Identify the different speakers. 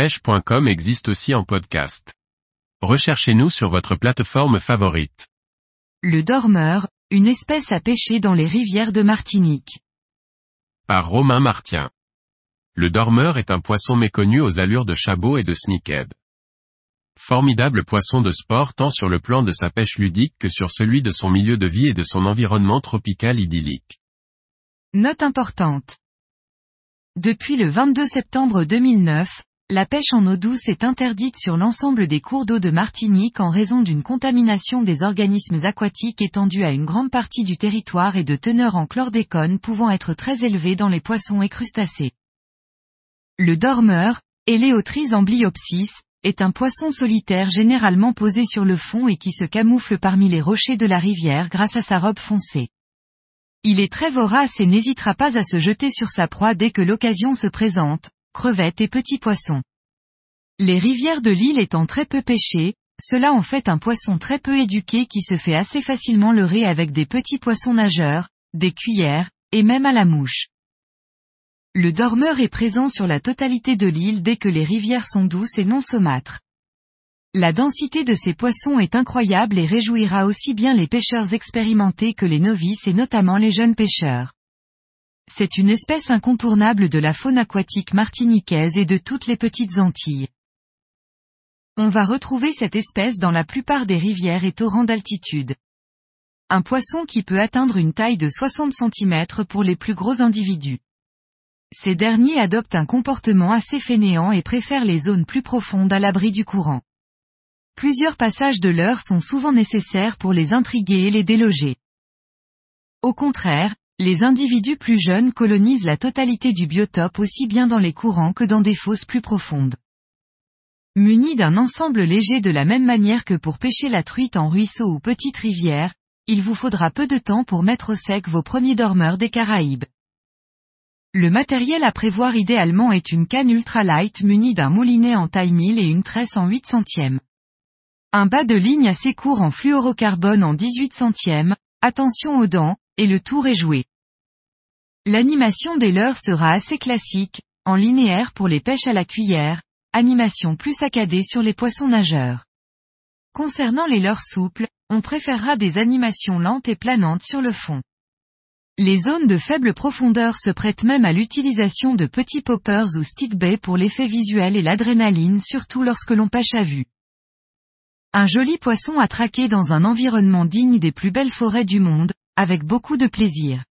Speaker 1: pêche.com existe aussi en podcast. Recherchez-nous sur votre plateforme favorite.
Speaker 2: Le dormeur, une espèce à pêcher dans les rivières de Martinique.
Speaker 1: Par Romain Martien. Le dormeur est un poisson méconnu aux allures de chabot et de sneakhead. Formidable poisson de sport tant sur le plan de sa pêche ludique que sur celui de son milieu de vie et de son environnement tropical idyllique.
Speaker 2: Note importante. Depuis le 22 septembre 2009, la pêche en eau douce est interdite sur l'ensemble des cours d'eau de Martinique en raison d'une contamination des organismes aquatiques étendue à une grande partie du territoire et de teneur en chlordécone pouvant être très élevée dans les poissons et crustacés. Le dormeur, Eleotris ambliopsis, est un poisson solitaire généralement posé sur le fond et qui se camoufle parmi les rochers de la rivière grâce à sa robe foncée. Il est très vorace et n'hésitera pas à se jeter sur sa proie dès que l'occasion se présente, crevettes et petits poissons. Les rivières de l'île étant très peu pêchées, cela en fait un poisson très peu éduqué qui se fait assez facilement leurrer avec des petits poissons nageurs, des cuillères, et même à la mouche. Le dormeur est présent sur la totalité de l'île dès que les rivières sont douces et non saumâtres. La densité de ces poissons est incroyable et réjouira aussi bien les pêcheurs expérimentés que les novices et notamment les jeunes pêcheurs. C'est une espèce incontournable de la faune aquatique martiniquaise et de toutes les petites Antilles. On va retrouver cette espèce dans la plupart des rivières et torrents d'altitude. Un poisson qui peut atteindre une taille de 60 cm pour les plus gros individus. Ces derniers adoptent un comportement assez fainéant et préfèrent les zones plus profondes à l'abri du courant. Plusieurs passages de l'heure sont souvent nécessaires pour les intriguer et les déloger. Au contraire, les individus plus jeunes colonisent la totalité du biotope aussi bien dans les courants que dans des fosses plus profondes. Munis d'un ensemble léger de la même manière que pour pêcher la truite en ruisseau ou petite rivière, il vous faudra peu de temps pour mettre au sec vos premiers dormeurs des Caraïbes. Le matériel à prévoir idéalement est une canne ultralight munie d'un moulinet en taille 1000 et une tresse en 8 centièmes. Un bas de ligne assez court en fluorocarbone en 18 centièmes, attention aux dents, et le tour est joué. L'animation des leurres sera assez classique, en linéaire pour les pêches à la cuillère, animation plus saccadée sur les poissons nageurs. Concernant les leurres souples, on préférera des animations lentes et planantes sur le fond. Les zones de faible profondeur se prêtent même à l'utilisation de petits poppers ou stick bait pour l'effet visuel et l'adrénaline surtout lorsque l'on pêche à vue. Un joli poisson à traquer dans un environnement digne des plus belles forêts du monde, avec beaucoup de plaisir.